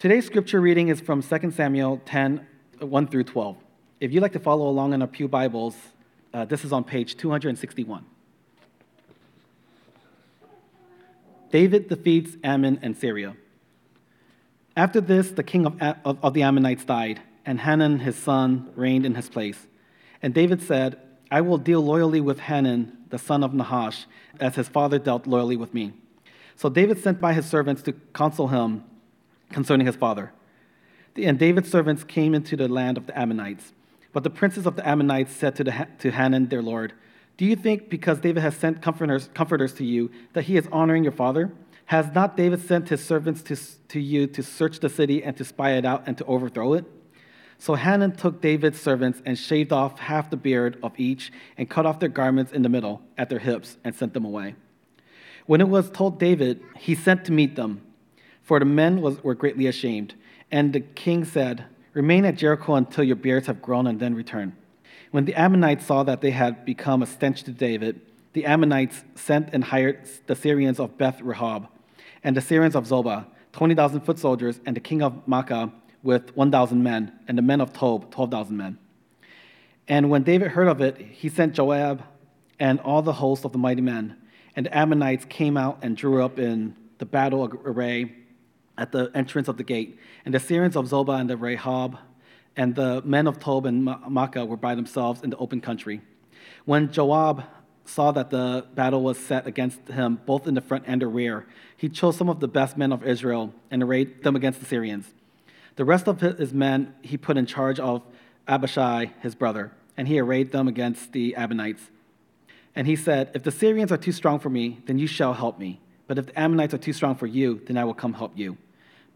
Today's scripture reading is from 2 Samuel 10 1 through 12. If you'd like to follow along in our Pew Bibles, uh, this is on page 261. David defeats Ammon and Syria. After this, the king of, of, of the Ammonites died, and Hanun his son reigned in his place. And David said, I will deal loyally with Hanun, the son of Nahash, as his father dealt loyally with me. So David sent by his servants to console him concerning his father. And David's servants came into the land of the Ammonites. But the princes of the Ammonites said to, the, to Hanun, their lord, Do you think because David has sent comforters, comforters to you that he is honoring your father? Has not David sent his servants to, to you to search the city and to spy it out and to overthrow it? So Hanun took David's servants and shaved off half the beard of each and cut off their garments in the middle at their hips and sent them away. When it was told David, he sent to meet them, for the men was, were greatly ashamed. And the king said, Remain at Jericho until your beards have grown and then return. When the Ammonites saw that they had become a stench to David, the Ammonites sent and hired the Syrians of Beth Rehob and the Syrians of Zobah, 20,000 foot soldiers, and the king of Maacah with 1,000 men, and the men of Tob, 12,000 men. And when David heard of it, he sent Joab and all the host of the mighty men. And the Ammonites came out and drew up in the battle array at the entrance of the gate. And the Syrians of Zobah and the Rehob and the men of Tob and Maacah were by themselves in the open country. When Joab saw that the battle was set against him, both in the front and the rear, he chose some of the best men of Israel and arrayed them against the Syrians. The rest of his men he put in charge of Abishai, his brother, and he arrayed them against the Ammonites. And he said, If the Syrians are too strong for me, then you shall help me. But if the Ammonites are too strong for you, then I will come help you.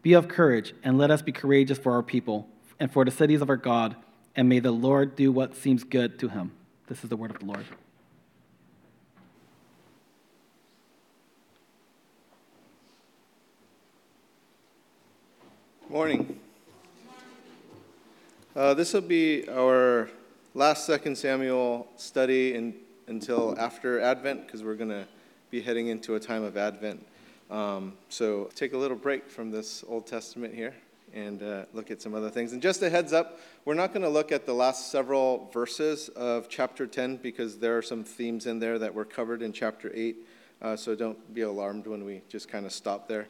Be of courage, and let us be courageous for our people and for the cities of our God, and may the Lord do what seems good to him. This is the word of the Lord. Morning. Uh, this will be our last Second Samuel study in, until after Advent, because we're going to be heading into a time of Advent. Um, so take a little break from this Old Testament here and uh, look at some other things. And just a heads up, we're not going to look at the last several verses of chapter 10 because there are some themes in there that were covered in chapter 8. Uh, so don't be alarmed when we just kind of stop there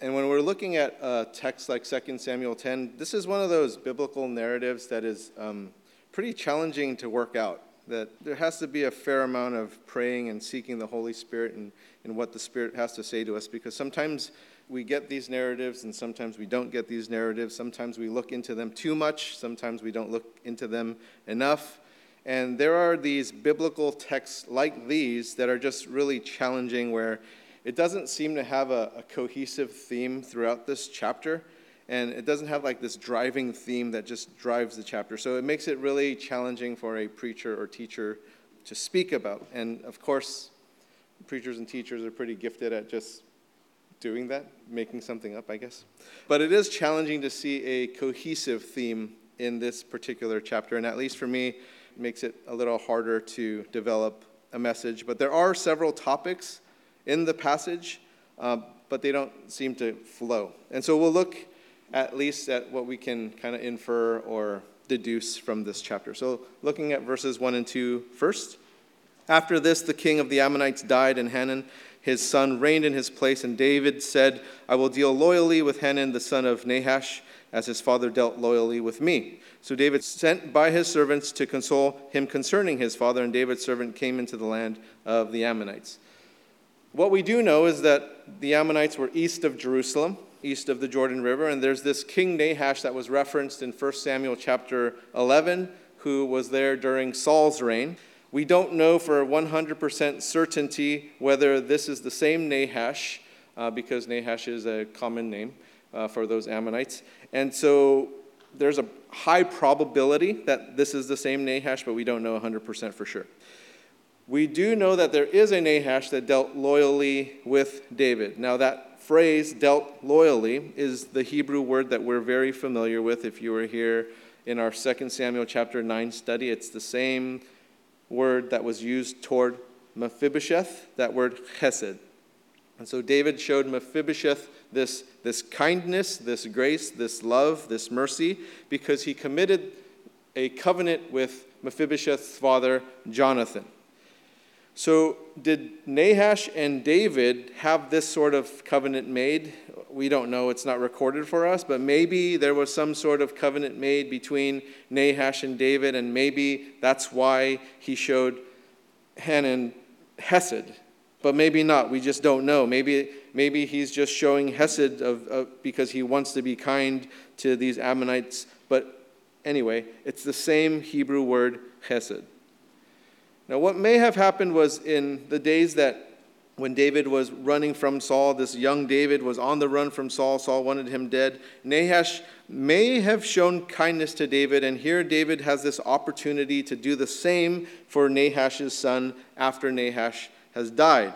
and when we're looking at a text like 2 Samuel 10, this is one of those biblical narratives that is um, pretty challenging to work out. That there has to be a fair amount of praying and seeking the Holy Spirit and, and what the Spirit has to say to us because sometimes we get these narratives and sometimes we don't get these narratives. Sometimes we look into them too much, sometimes we don't look into them enough. And there are these biblical texts like these that are just really challenging where it doesn't seem to have a, a cohesive theme throughout this chapter and it doesn't have like this driving theme that just drives the chapter. So it makes it really challenging for a preacher or teacher to speak about. And of course, preachers and teachers are pretty gifted at just doing that, making something up, I guess. But it is challenging to see a cohesive theme in this particular chapter, and at least for me, it makes it a little harder to develop a message. But there are several topics in the passage, uh, but they don't seem to flow. And so we'll look at least at what we can kind of infer or deduce from this chapter. So looking at verses 1 and 2 first. After this, the king of the Ammonites died, and Hanun, his son, reigned in his place. And David said, I will deal loyally with Hanun, the son of Nahash, as his father dealt loyally with me. So David sent by his servants to console him concerning his father, and David's servant came into the land of the Ammonites. What we do know is that the Ammonites were east of Jerusalem, east of the Jordan River, and there's this King Nahash that was referenced in 1 Samuel chapter 11, who was there during Saul's reign. We don't know for 100% certainty whether this is the same Nahash, uh, because Nahash is a common name uh, for those Ammonites. And so there's a high probability that this is the same Nahash, but we don't know 100% for sure. We do know that there is a Nahash that dealt loyally with David. Now, that phrase, dealt loyally, is the Hebrew word that we're very familiar with. If you were here in our 2 Samuel chapter 9 study, it's the same word that was used toward Mephibosheth, that word chesed. And so David showed Mephibosheth this, this kindness, this grace, this love, this mercy, because he committed a covenant with Mephibosheth's father, Jonathan. So, did Nahash and David have this sort of covenant made? We don't know, it's not recorded for us, but maybe there was some sort of covenant made between Nahash and David, and maybe that's why he showed Hanan Hesed. But maybe not, we just don't know. Maybe, maybe he's just showing Hesed of, of, because he wants to be kind to these Ammonites. But anyway, it's the same Hebrew word, Hesed. Now, what may have happened was in the days that when David was running from Saul, this young David was on the run from Saul. Saul wanted him dead. Nahash may have shown kindness to David, and here David has this opportunity to do the same for Nahash's son after Nahash has died.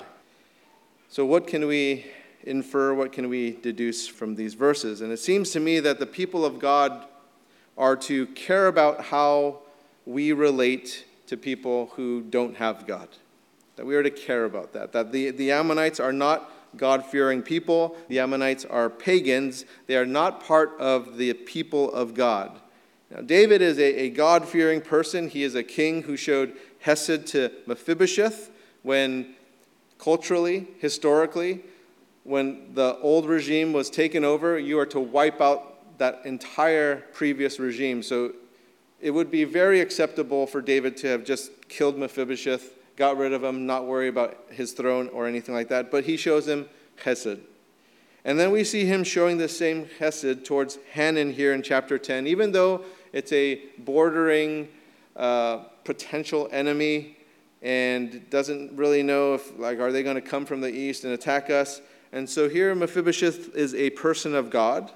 So, what can we infer? What can we deduce from these verses? And it seems to me that the people of God are to care about how we relate to people who don't have God. That we are to care about that. That the, the Ammonites are not God fearing people, the Ammonites are pagans. They are not part of the people of God. Now, David is a, a God fearing person. He is a king who showed Hesed to Mephibosheth when culturally, historically, when the old regime was taken over, you are to wipe out that entire previous regime. So it would be very acceptable for David to have just killed Mephibosheth, got rid of him, not worry about his throne or anything like that. But he shows him chesed. And then we see him showing the same chesed towards Hanan here in chapter 10, even though it's a bordering uh, potential enemy and doesn't really know if, like, are they going to come from the east and attack us? And so here Mephibosheth is a person of God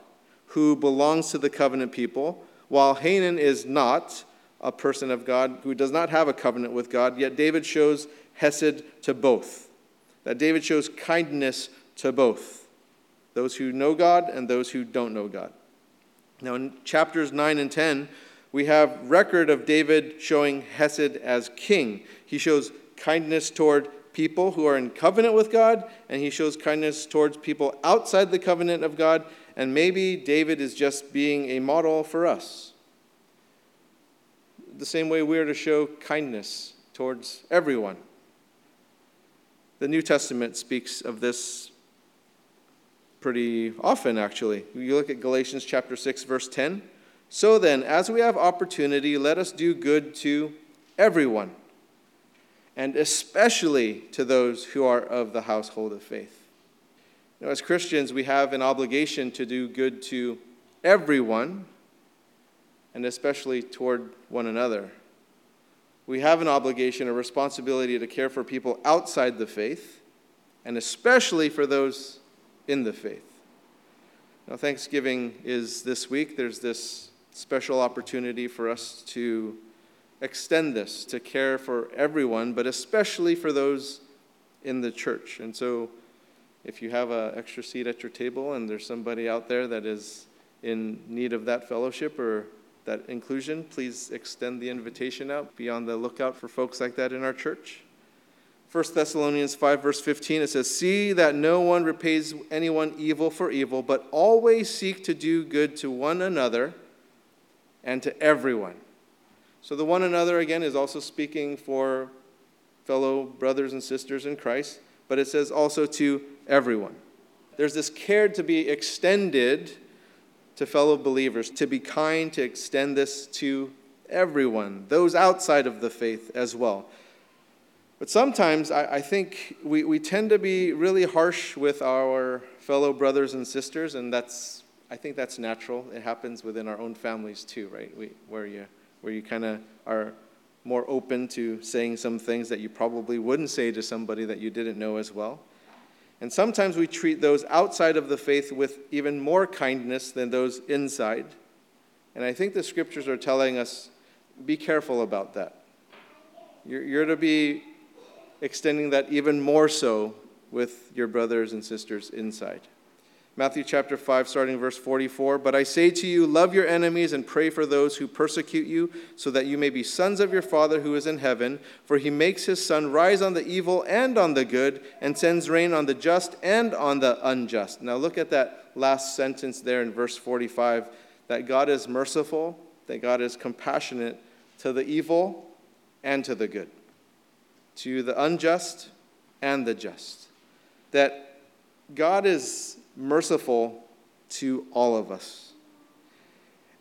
who belongs to the covenant people while Hanan is not a person of God, who does not have a covenant with God, yet David shows Hesed to both. That David shows kindness to both those who know God and those who don't know God. Now, in chapters 9 and 10, we have record of David showing Hesed as king. He shows kindness toward people who are in covenant with God, and he shows kindness towards people outside the covenant of God, and maybe David is just being a model for us. The same way we are to show kindness towards everyone. The New Testament speaks of this pretty often, actually. You look at Galatians chapter 6, verse 10. So then, as we have opportunity, let us do good to everyone, and especially to those who are of the household of faith. Now, as Christians, we have an obligation to do good to everyone, and especially toward one another. We have an obligation, a responsibility to care for people outside the faith, and especially for those in the faith. Now, Thanksgiving is this week. There's this special opportunity for us to extend this, to care for everyone, but especially for those in the church. And so, if you have an extra seat at your table and there's somebody out there that is in need of that fellowship or that inclusion, please extend the invitation out. Be on the lookout for folks like that in our church. 1 Thessalonians 5, verse 15, it says, See that no one repays anyone evil for evil, but always seek to do good to one another and to everyone. So the one another, again, is also speaking for fellow brothers and sisters in Christ but it says also to everyone. There's this care to be extended to fellow believers, to be kind, to extend this to everyone, those outside of the faith as well. But sometimes I, I, think we, we tend to be really harsh with our fellow brothers and sisters, and that's I think that's natural. It happens within our own families too, right? We, where you where you kind of are more open to saying some things that you probably wouldn't say to somebody that you didn't know as well. And sometimes we treat those outside of the faith with even more kindness than those inside. And I think the scriptures are telling us be careful about that. You're, you're to be extending that even more so with your brothers and sisters inside. Matthew chapter 5, starting verse 44. But I say to you, love your enemies and pray for those who persecute you, so that you may be sons of your Father who is in heaven. For he makes his sun rise on the evil and on the good, and sends rain on the just and on the unjust. Now look at that last sentence there in verse 45 that God is merciful, that God is compassionate to the evil and to the good, to the unjust and the just. That God is merciful to all of us.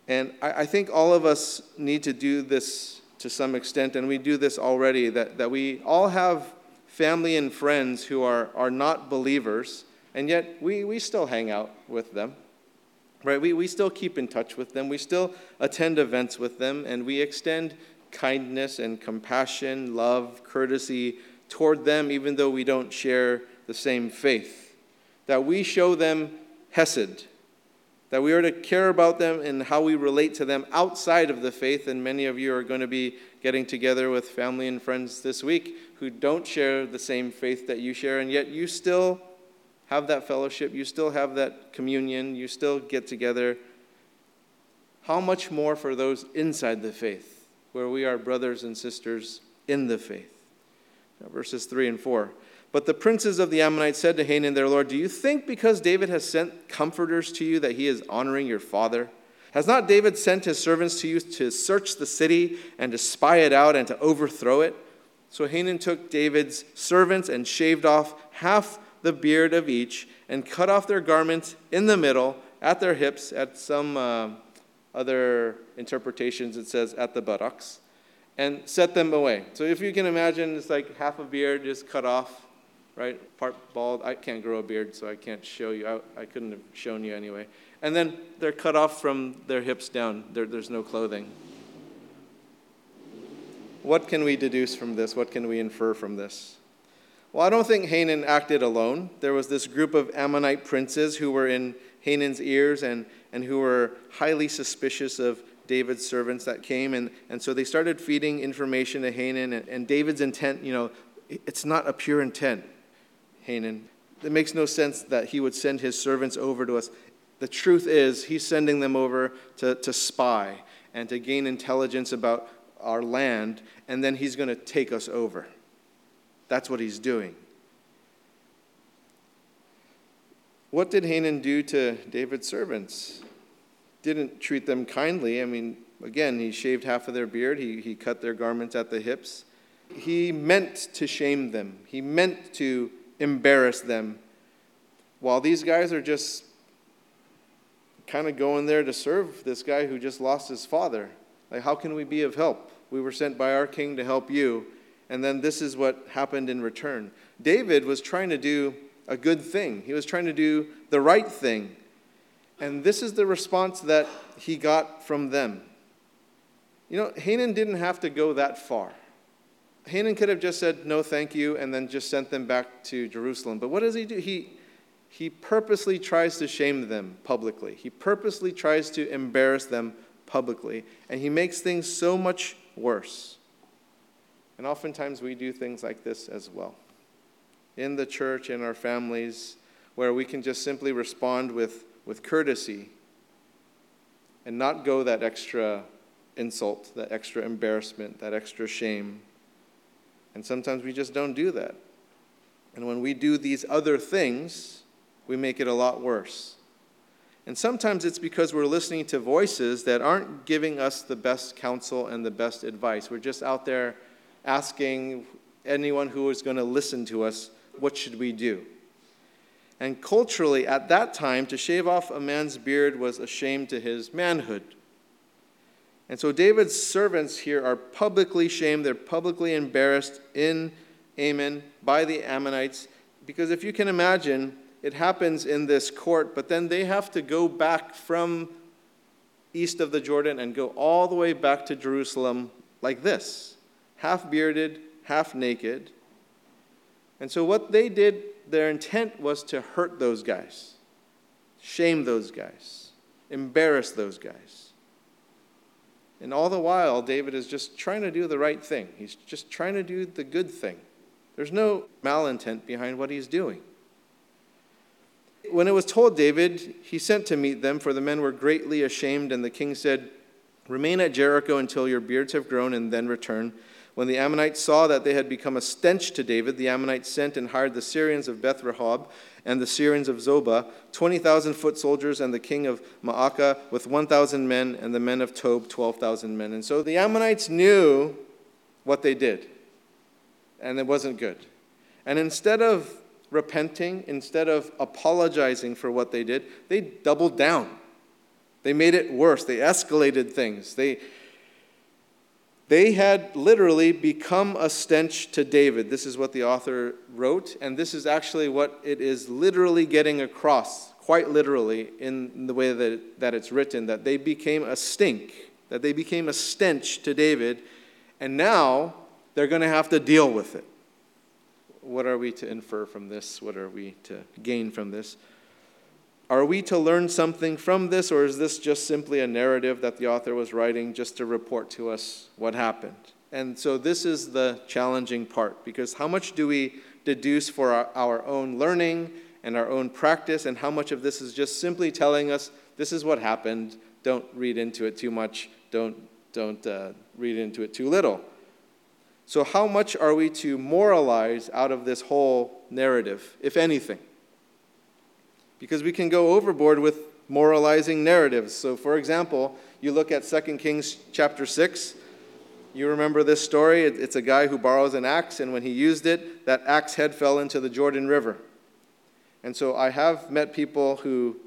And I, I, think all of us need to do this to some extent, and we do this already, that, that we all have family and friends who are, are not believers, and yet we, we still hang out with them. Right? We, we still keep in touch with them. We still attend events with them, and we extend kindness and compassion, love, courtesy toward them, even though we don't share the same faith that we show them Hesed, that we are to care about them and how we relate to them outside of the faith. And many of you are going to be getting together with family and friends this week who don't share the same faith that you share, and yet you still have that fellowship, you still have that communion, you still get together. How much more for those inside the faith, where we are brothers and sisters in the faith? Verses 3 and 4. But the princes of the Ammonites said to Hanan their Lord, Do you think because David has sent comforters to you that he is honoring your father? Has not David sent his servants to you to search the city and to spy it out and to overthrow it? So Hanan took David's servants and shaved off half the beard of each and cut off their garments in the middle at their hips. At some uh, other interpretations, it says at the buttocks, and set them away. So if you can imagine, it's like half a beard just cut off right? Part bald. I can't grow a beard, so I can't show you. I, I couldn't have shown you anyway. And then they're cut off from their hips down. There, there's no clothing. What can we deduce from this? What can we infer from this? Well, I don't think Hanan acted alone. There was this group of Ammonite princes who were in Hanan's ears and, and who were highly suspicious of David's servants that came. And, and so they started feeding information to Hanan. And, and David's intent, you know, it's not a pure intent. Hanun. It makes no sense that he would send his servants over to us. The truth is, he's sending them over to, to spy and to gain intelligence about our land, and then he's going to take us over. That's what he's doing. What did Hanan do to David's servants? Didn't treat them kindly. I mean, again, he shaved half of their beard, he, he cut their garments at the hips. He meant to shame them, he meant to embarrass them while these guys are just kind of going there to serve this guy who just lost his father. Like, how can we be of help? We were sent by our king to help you. And then this is what happened in return. David was trying to do a good thing, he was trying to do the right thing. And this is the response that he got from them. You know, Hanan didn't have to go that far. Hanun could have just said, no, thank you, and then just sent them back to Jerusalem. But what does he do? He, he purposely tries to shame them publicly, he purposely tries to embarrass them publicly, and he makes things so much worse. And oftentimes we do things like this as well. In the church, in our families, where we can just simply respond with, with courtesy and not go that extra insult, that extra embarrassment, that extra shame. And sometimes we just don't do that. And when we do these other things, we make it a lot worse. And sometimes it's because we're listening to voices that aren't giving us the best counsel and the best advice. We're just out there asking anyone who is going to listen to us, what should we do? And culturally, at that time, to shave off a man's beard was a shame to his manhood. And so David's servants here are publicly shamed, they're publicly embarrassed in Ammon by the Ammonites. Because if you can imagine, it happens in this court, but then they have to go back from east of the Jordan and go all the way back to Jerusalem like this half bearded, half naked. And so, what they did, their intent was to hurt those guys, shame those guys, embarrass those guys. And all the while, David is just trying to do the right thing. He's just trying to do the good thing. There's no malintent behind what he's doing. when it was told David, he sent to meet them, for the men were greatly ashamed, and the king said, Remain at Jericho until your beards have grown, and then return. When the Ammonites saw that they had become a stench to David, the Ammonites sent and hired the Syrians of Beth Rehob and the Syrians of Zobah, 20,000 foot soldiers, and the king of Maacah with 1,000 men, and the men of Tob, 12,000 men. And so the Ammonites knew what they did, and it wasn't good. And instead of repenting, instead of apologizing for what they did, they doubled down. They made it worse. They escalated things. They, they had literally become a stench to David. This is what the author wrote, and this is actually what it is literally getting across, quite literally, in the way that, that it's written, that they became a stink, that they became a stench to David, and now they're going to have to deal with it. What are we to infer from this? What are we to gain from this? Are we to learn something from this, or is this just simply a narrative that the author was writing just to report to us what happened? And so this is the challenging part, because how much do we deduce for our, our own learning and our own practice, and how much of this is just simply telling us this is what happened, don't read into it too much, don't, don't uh, read into it too little? So, how much are we to moralize out of this whole narrative, if anything? Because we can go overboard with moralizing narratives. So, for example, you look at 2 Kings chapter 6. You remember this story? It's a guy who borrows an axe, and when he used it, that axe head fell into the Jordan River. And so I have met people who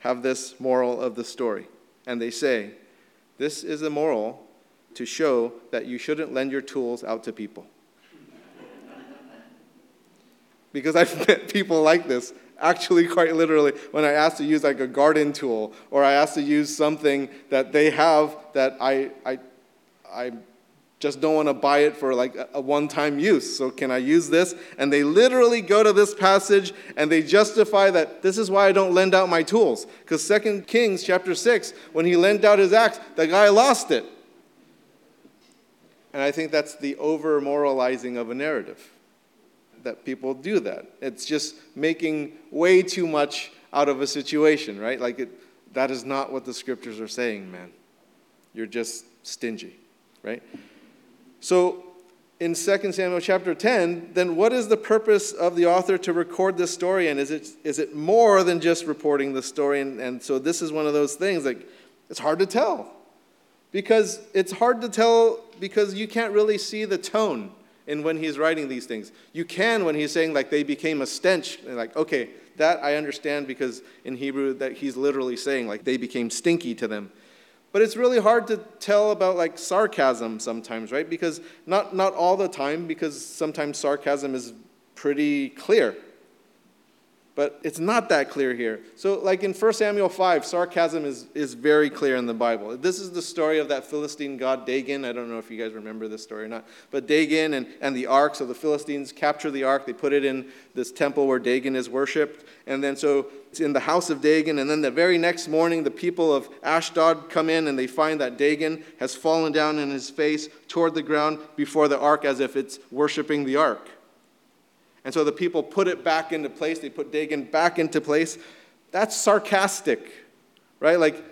have this moral of the story, and they say, This is a moral to show that you shouldn't lend your tools out to people. because I've met people like this actually quite literally when i ask to use like a garden tool or i ask to use something that they have that i i i just don't want to buy it for like a one-time use. So can i use this? And they literally go to this passage and they justify that this is why i don't lend out my tools. Because Second kings chapter 6 when he lent out his axe the guy lost it. And i think that's the over moralizing of a narrative that people do that. It's just making way too much out of a situation, right? Like it, that is not what the scriptures are saying, man. You're just stingy, right? So in 2 Samuel chapter 10, then what is the purpose of the author to record this story? And is it, is it more than just reporting the story? And, and so this is one of those things, like, it's hard to tell. Because it's hard to tell because you can't really see the tone in when he's writing these things. You can when he's saying like they became a stench, and like, okay, that I understand because in Hebrew that he's literally saying like they became stinky to them. But it's really hard to tell about like sarcasm sometimes, right? Because not not all the time, because sometimes sarcasm is pretty clear but it's not that clear here. So, like in 1 Samuel 5, sarcasm is, is very clear in the Bible. This is the story of that Philistine god Dagon. I don't know if you guys remember this story or not. But Dagon and, and the ark, so the Philistines capture the ark, they put it in this temple where Dagon is worshipped. And then so it's in the house of Dagon. And then the very next morning, the people of Ashdod come in and they find that Dagon has fallen down in his face toward the ground before the ark as if it's worshiping the ark. And so the people put it back into place. They put Dagon back into place. That's sarcastic, right? Like,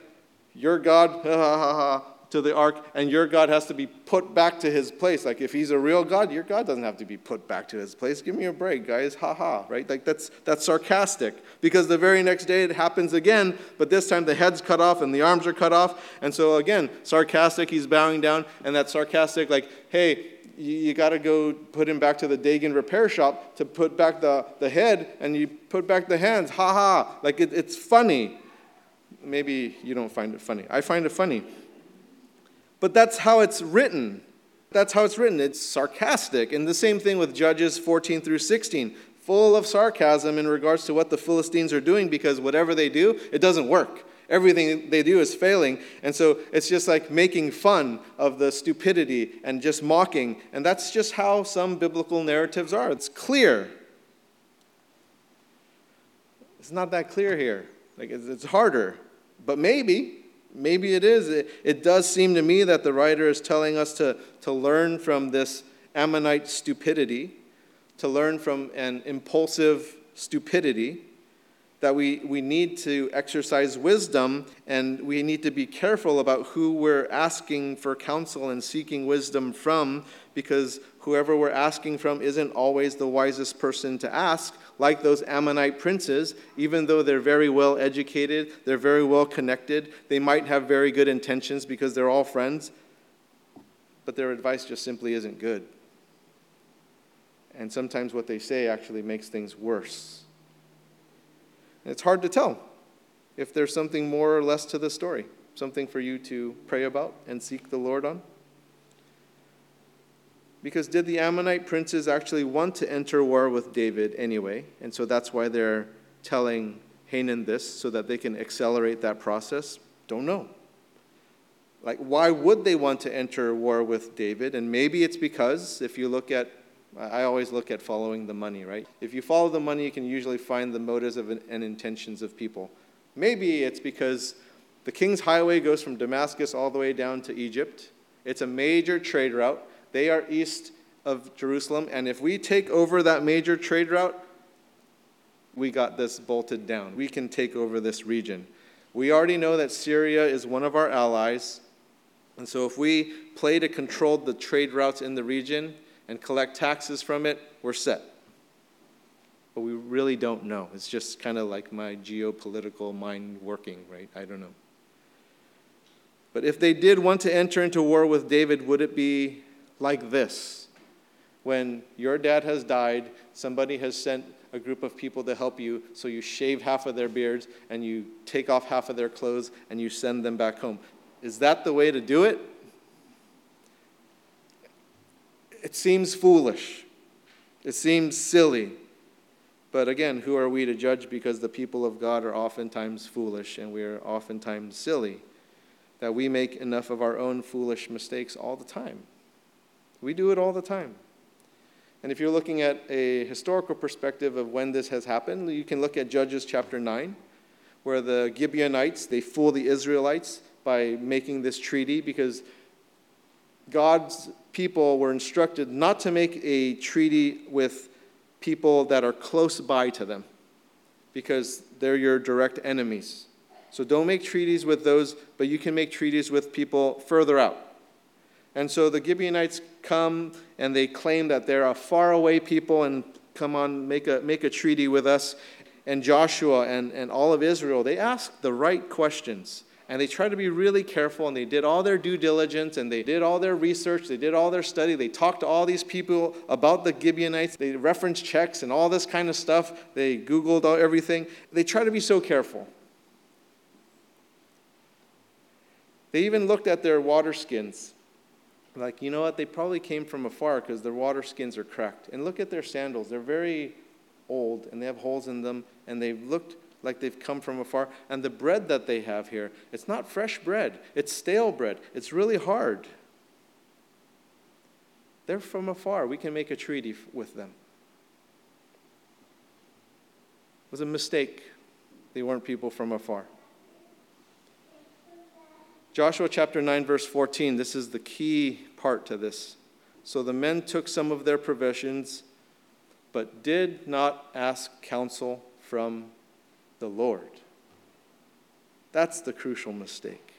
your God, ha ha ha to the ark, and your God has to be put back to his place. Like, if he's a real God, your God doesn't have to be put back to his place. Give me a break, guys, ha ha, right? Like, that's, that's sarcastic. Because the very next day it happens again, but this time the head's cut off and the arms are cut off. And so, again, sarcastic, he's bowing down, and that sarcastic, like, hey, you, got to go put him back to the Dagon repair shop to put back the, the head and you put back the hands. Ha ha. Like it, it's funny. Maybe you don't find it funny. I find it funny. But that's how it's written. That's how it's written. It's sarcastic. And the same thing with Judges 14 through 16, full of sarcasm in regards to what the Philistines are doing because whatever they do, it doesn't work. Everything they do is failing. And so it's just like making fun of the stupidity and just mocking. And that's just how some biblical narratives are. It's clear. It's not that clear here. Like it's harder. But maybe, maybe it is. It, it does seem to me that the writer is telling us to, to learn from this Ammonite stupidity, to learn from an impulsive stupidity that we, we need to exercise wisdom and we need to be careful about who we're asking for counsel and seeking wisdom from because whoever we're asking from isn't always the wisest person to ask, like those Ammonite princes, even though they're very well educated, they're very well connected, they might have very good intentions because they're all friends, but their advice just simply isn't good. And sometimes what they say actually makes things worse. It's hard to tell if there's something more or less to the story, something for you to pray about and seek the Lord on. Because did the Ammonite princes actually want to enter war with David anyway? And so that's why they're telling Hanan this, so that they can accelerate that process? Don't know. Like, why would they want to enter war with David? And maybe it's because, if you look at I always look at following the money, right? If you follow the money, you can usually find the motives of and intentions of people. Maybe it's because the King's Highway goes from Damascus all the way down to Egypt. It's a major trade route. They are east of Jerusalem, and if we take over that major trade route, we got this bolted down. We can take over this region. We already know that Syria is one of our allies, and so if we play to control the trade routes in the region, and collect taxes from it, we're set. But we really don't know. It's just kind of like my geopolitical mind working, right? I don't know. But if they did want to enter into war with David, would it be like this? When your dad has died, somebody has sent a group of people to help you, so you shave half of their beards and you take off half of their clothes and you send them back home. Is that the way to do it? It seems foolish. It seems silly. But again, who are we to judge because the people of God are oftentimes foolish and we are oftentimes silly? That we make enough of our own foolish mistakes all the time. We do it all the time. And if you're looking at a historical perspective of when this has happened, you can look at Judges chapter 9, where the Gibeonites, they fool the Israelites by making this treaty because God's people were instructed not to make a treaty with people that are close by to them because they're your direct enemies. So don't make treaties with those, but you can make treaties with people further out. And so the Gibeonites come and they claim that they're a faraway people and come on, make a, make a treaty with us. And Joshua and, and all of Israel, they ask the right questions and they tried to be really careful and they did all their due diligence and they did all their research they did all their study they talked to all these people about the gibeonites they referenced checks and all this kind of stuff they googled everything. They tried to be so careful. They even looked at their water skins. Like you know what? They probably came from afar because their water skins are cracked. And look at their sandals. They're very old and they have holes in them and they looked like they've come from afar. And the bread that they have here, it's not fresh bread, it's stale bread. It's really hard. They're from afar. We can make a treaty with them. It was a mistake. They weren't people from afar. Joshua chapter 9, verse 14, this is the key part to this. So the men took some of their provisions, but did not ask counsel from the Lord. That's the crucial mistake.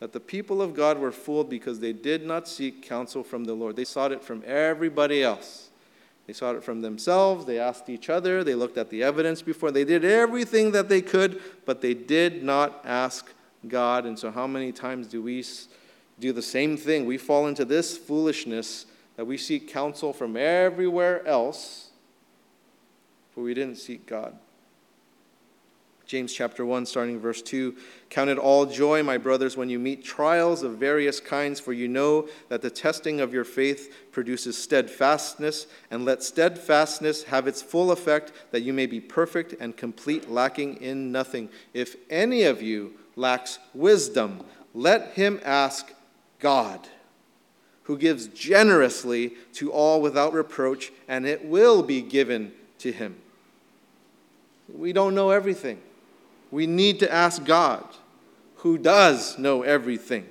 That the people of God were fooled because they did not seek counsel from the Lord. They sought it from everybody else. They sought it from themselves. They asked each other. They looked at the evidence before. They did everything that they could, but they did not ask God. And so, how many times do we do the same thing? We fall into this foolishness that we seek counsel from everywhere else, but we didn't seek God. James chapter 1, starting verse 2 Count it all joy, my brothers, when you meet trials of various kinds, for you know that the testing of your faith produces steadfastness, and let steadfastness have its full effect, that you may be perfect and complete, lacking in nothing. If any of you lacks wisdom, let him ask God, who gives generously to all without reproach, and it will be given to him. We don't know everything. We need to ask God, who does know everything.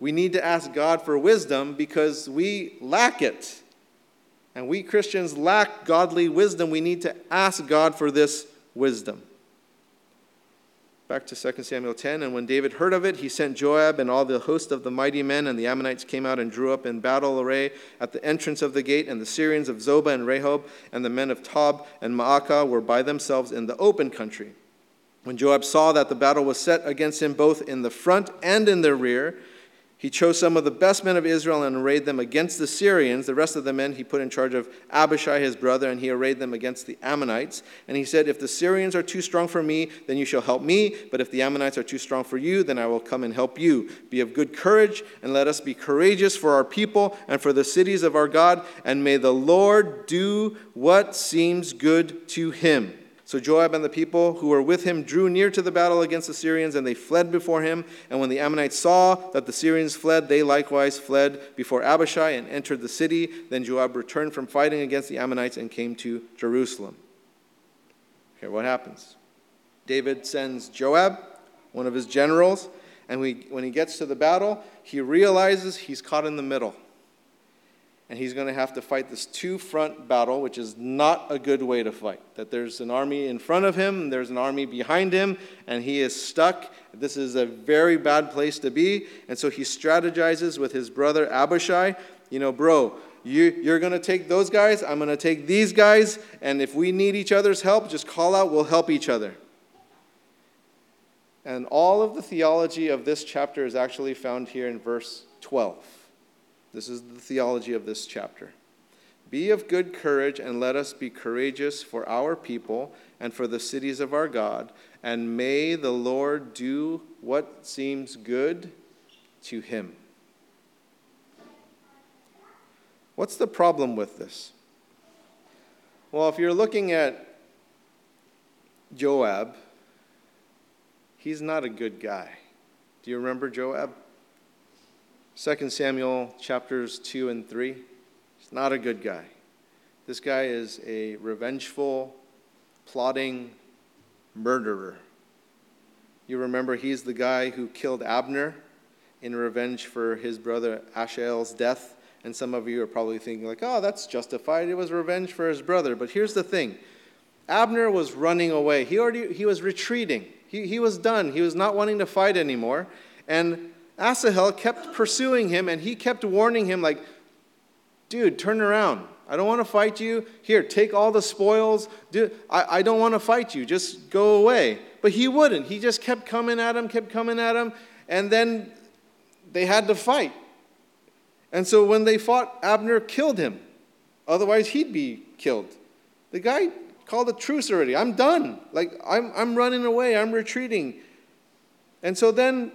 We need to ask God for wisdom because we lack it. And we Christians lack godly wisdom. We need to ask God for this wisdom. Back to 2 Samuel 10. And when David heard of it, he sent Joab and all the host of the mighty men, and the Ammonites came out and drew up in battle array at the entrance of the gate. And the Syrians of Zobah and Rehob and the men of Tob and Maacah were by themselves in the open country. When Joab saw that the battle was set against him both in the front and in the rear, he chose some of the best men of Israel and arrayed them against the Syrians. The rest of the men he put in charge of Abishai his brother, and he arrayed them against the Ammonites. And he said, If the Syrians are too strong for me, then you shall help me. But if the Ammonites are too strong for you, then I will come and help you. Be of good courage, and let us be courageous for our people and for the cities of our God. And may the Lord do what seems good to him. So Joab and the people who were with him drew near to the battle against the Syrians, and they fled before him. And when the Ammonites saw that the Syrians fled, they likewise fled before Abishai and entered the city. Then Joab returned from fighting against the Ammonites and came to Jerusalem. Okay, what happens? David sends Joab, one of his generals, and when he gets to the battle, he realizes he's caught in the middle and he's going to have to fight this two front battle, which is not a good way to fight. That there's an army in front of him, there's an army behind him, and he is stuck. This is a very bad place to be. And so he strategizes with his brother Abishai. You know, bro, you, you're going to take those guys, I'm going to take these guys, and if we need each other's help, just call out, we'll help each other. And all of the theology of this chapter is actually found here in verse 12. This is the theology of this chapter. Be of good courage, and let us be courageous for our people and for the cities of our God. And may the Lord do what seems good to him. What's the problem with this? Well, if you're looking at Joab, he's not a good guy. Do you remember Joab? 2 Samuel chapters 2 and 3. He's not a good guy. This guy is a revengeful, plotting murderer. You remember he's the guy who killed Abner in revenge for his brother Asahel's death. And some of you are probably thinking, like, oh, that's justified. It was revenge for his brother. But here's the thing Abner was running away. He already he was retreating. He, he was done. He was not wanting to fight anymore. And Asahel kept pursuing him and he kept warning him, like, dude, turn around. I don't want to fight you. Here, take all the spoils. Dude, I, I don't want to fight you. Just go away. But he wouldn't. He just kept coming at him, kept coming at him, and then they had to fight. And so when they fought, Abner killed him. Otherwise, he'd be killed. The guy called a truce already. I'm done. Like, I'm, I'm running away. I'm retreating. And so then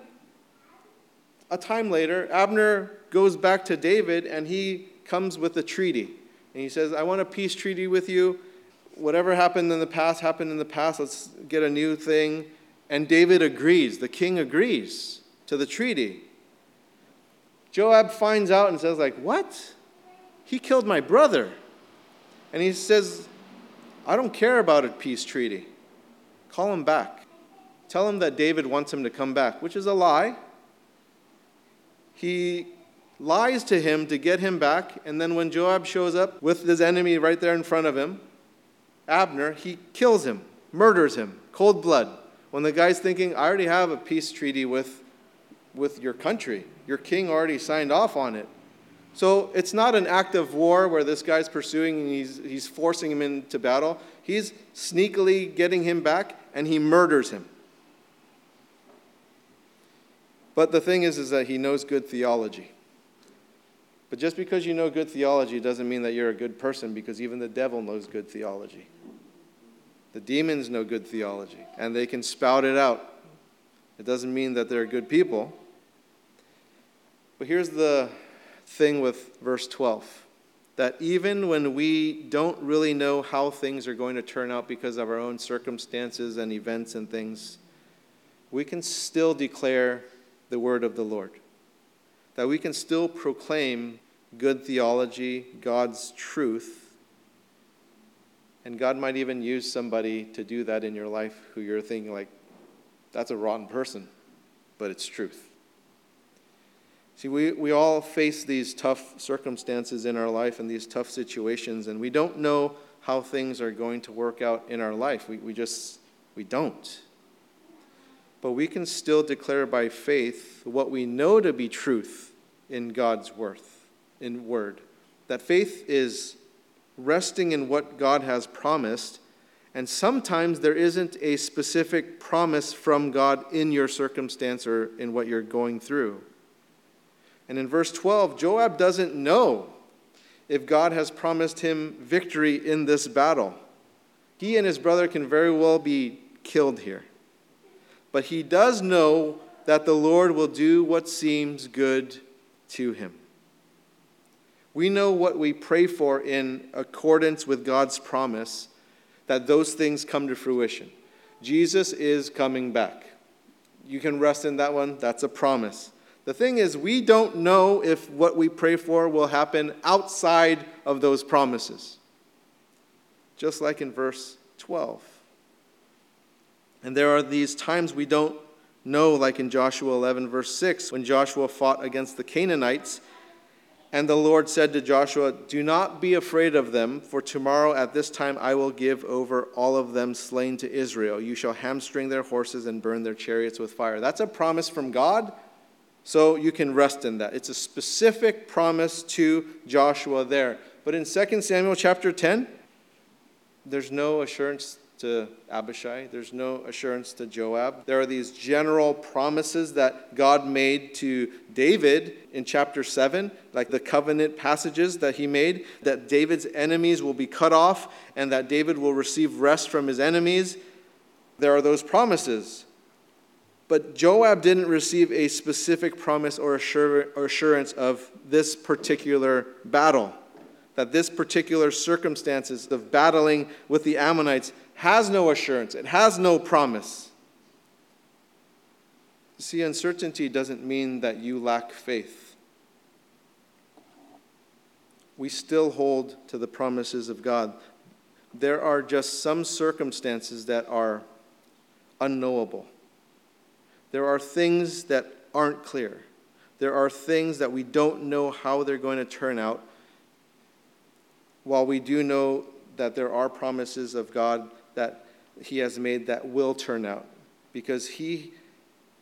a time later, Abner goes back to David and he comes with a treaty. And he says, I want a peace treaty with you. Whatever happened in the past happened in the past. Let's get a new thing. And David agrees. The king agrees to the treaty. Joab finds out and says, like, what? He killed my brother. And he says, I don't care about a peace treaty. Call him back. Tell him that David wants him to come back, which is a lie he lies to him to get him back. And then when Joab shows up with his enemy right there in front of him, Abner, he kills him, murders him, cold blood. When the guy's thinking, I already have a peace treaty with, with your country, your king already signed off on it. So it's not an act of war where this guy's pursuing and he's, he's forcing him into battle. He's sneakily getting him back and he murders him. But the thing is, is that he knows good theology. But just because you know good theology doesn't mean that you're a good person because even the devil knows good theology. The demons know good theology and they can spout it out. It doesn't mean that they're good people. But here's the thing with verse 12 that even when we don't really know how things are going to turn out because of our own circumstances and events and things, we can still declare the word of the Lord. That we can still proclaim good theology, God's truth, and God might even use somebody to do that in your life who you're thinking, like, that's a rotten person, but it's truth. See, we, we all face these tough circumstances in our life and these tough situations, and we don't know how things are going to work out in our life. We, we just, we don't. But we can still declare by faith what we know to be truth in God's worth, in word. That faith is resting in what God has promised, and sometimes there isn't a specific promise from God in your circumstance or in what you're going through. And in verse 12, Joab doesn't know if God has promised him victory in this battle. He and his brother can very well be killed here. But he does know that the Lord will do what seems good to him. We know what we pray for in accordance with God's promise, that those things come to fruition. Jesus is coming back. You can rest in that one, that's a promise. The thing is, we don't know if what we pray for will happen outside of those promises. Just like in verse 12. And there are these times we don't know, like in Joshua 11, verse 6, when Joshua fought against the Canaanites. And the Lord said to Joshua, Do not be afraid of them, for tomorrow at this time I will give over all of them slain to Israel. You shall hamstring their horses and burn their chariots with fire. That's a promise from God, so you can rest in that. It's a specific promise to Joshua there. But in 2 Samuel chapter 10, there's no assurance to Abishai. There's no assurance to Joab. There are these general promises that God made to David in chapter 7, like the covenant passages that he made, that David's enemies will be cut off and that David will receive rest from his enemies. There are those promises. But Joab didn't receive a specific promise or assurance of this particular battle that this particular circumstances of battling with the Ammonites has no assurance, it has no promise. See, uncertainty doesn't mean that you lack faith. We still hold to the promises of God. There are just some circumstances that are unknowable. There are things that aren't clear. There are things that we don't know how they're going to turn out. While we do know that there are promises of God that he has made that will turn out. Because he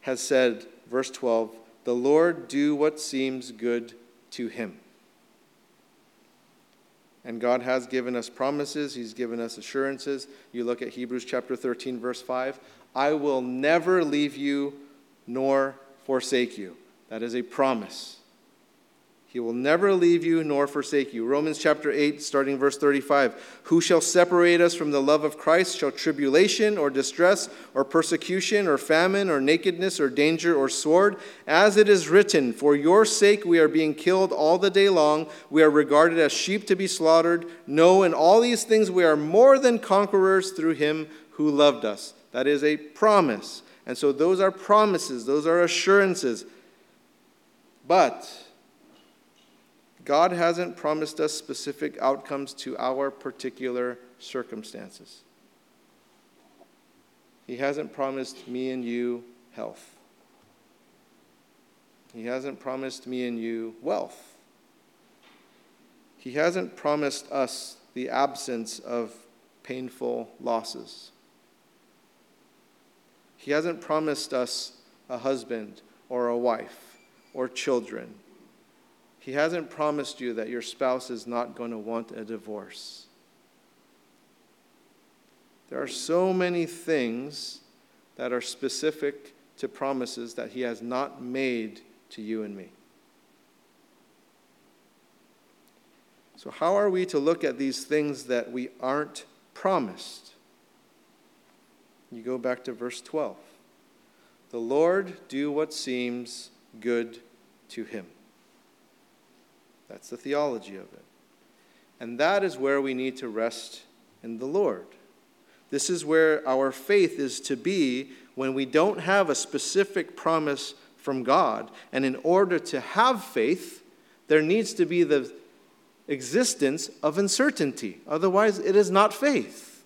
has said, verse 12, the Lord do what seems good to him. And God has given us promises, He's given us assurances. You look at Hebrews chapter 13, verse 5 I will never leave you nor forsake you. That is a promise. He will never leave you nor forsake you. Romans chapter 8, starting verse 35. Who shall separate us from the love of Christ? Shall tribulation or distress or persecution or famine or nakedness or danger or sword? As it is written, For your sake we are being killed all the day long. We are regarded as sheep to be slaughtered. No, in all these things we are more than conquerors through him who loved us. That is a promise. And so those are promises, those are assurances. But God hasn't promised us specific outcomes to our particular circumstances. He hasn't promised me and you health. He hasn't promised me and you wealth. He hasn't promised us the absence of painful losses. He hasn't promised us a husband or a wife or children he hasn't promised you that your spouse is not going to want a divorce. There are so many things that are specific to promises that He has not made to you and me. So, how are we to look at these things that we aren't promised? You go back to verse 12. The Lord do what seems good to him. That's the theology of it. And that is where we need to rest in the Lord. This is where our faith is to be when we don't have a specific promise from God. And in order to have faith, there needs to be the existence of uncertainty. Otherwise, it is not faith.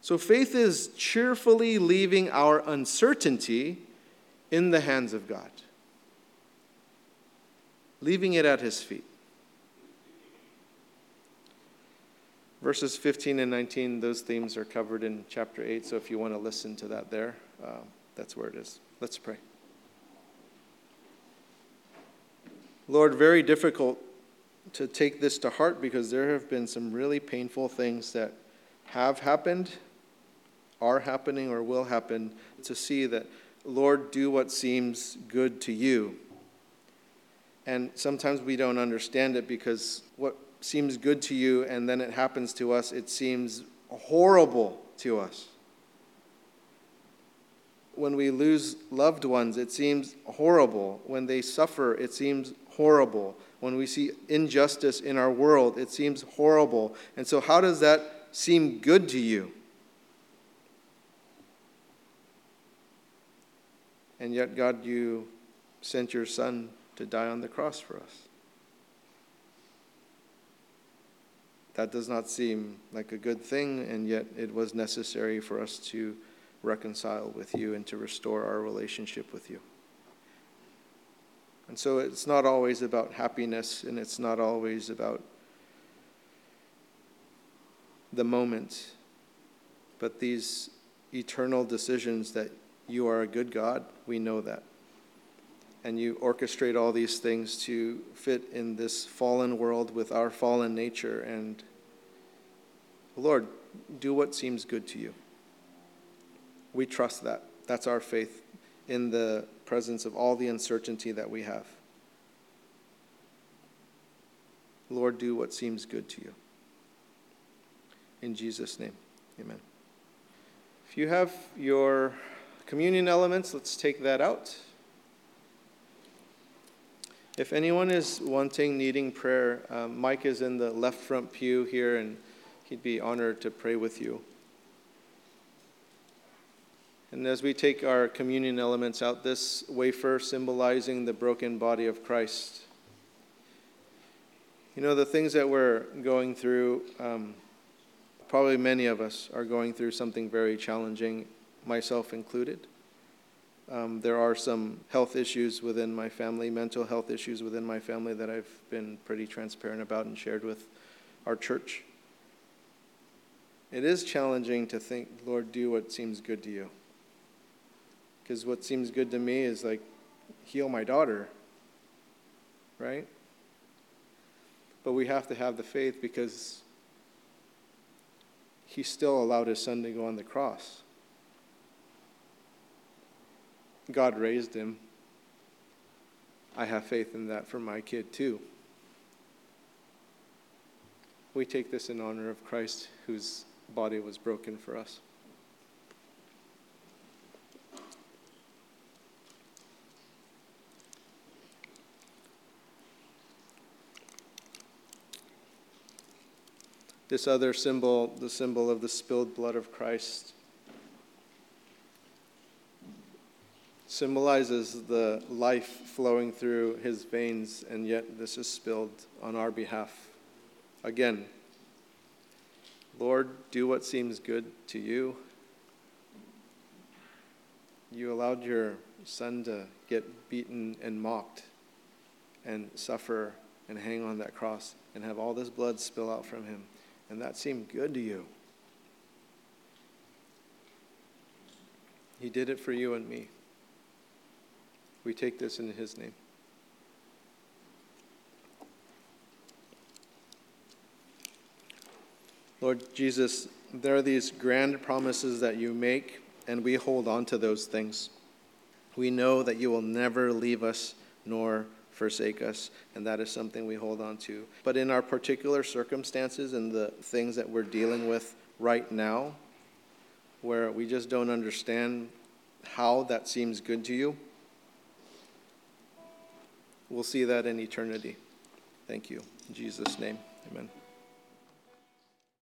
So, faith is cheerfully leaving our uncertainty in the hands of God leaving it at his feet. Verses 15 and 19, those themes are covered in chapter 8, so if you want to listen to that there, uh, that's where it is. Let's pray. Lord, very difficult to take this to heart because there have been some really painful things that have happened, are happening, or will happen. To see that, Lord, do what seems good to you. And sometimes we don't understand it because what seems good to you and then it happens to us, it seems horrible to us. When we lose loved ones, it seems horrible. When they suffer, it seems horrible. When we see injustice in our world, it seems horrible. And so, how does that seem good to you? And yet, God, you sent your Son to die on the cross for us. That does not seem like a good thing, and yet it was necessary for us to reconcile with you and to restore our relationship with you. And so it's not always about happiness, and it's not always about the moment, but these eternal decisions that you are a good God, we know that. And you orchestrate all these things to fit in this fallen world with our fallen nature. And Lord, do what seems good to you. We trust that. That's our faith in the presence of all the uncertainty that we have. Lord, do what seems good to you. In Jesus' name, amen. If you have your communion elements, let's take that out. If anyone is wanting, needing prayer, um, Mike is in the left front pew here, and he'd be honored to pray with you. And as we take our communion elements out, this wafer symbolizing the broken body of Christ. You know, the things that we're going through, um, probably many of us are going through something very challenging, myself included. Um, there are some health issues within my family, mental health issues within my family that I've been pretty transparent about and shared with our church. It is challenging to think, Lord, do what seems good to you. Because what seems good to me is like, heal my daughter, right? But we have to have the faith because he still allowed his son to go on the cross. God raised him. I have faith in that for my kid too. We take this in honor of Christ, whose body was broken for us. this other symbol, the symbol of the spilled blood of Christ, symbolizes the life flowing through his veins, and yet this is spilled on our behalf. Again, Lord, do what seems good to you. You allowed your son to get beaten and mocked and suffer and hang on that cross and have all this blood spill out from him and that seemed good to you. He did it for you and me. We take this in His name. Lord Jesus, there are these grand promises that you make, and we hold on to those things. We know that you will never leave us nor forsake us, and that is something we hold on to. But in our particular circumstances and the things that we're dealing with right now, where we just don't understand how that seems good to you, we'll see that in eternity. Thank you. In Jesus' name, amen.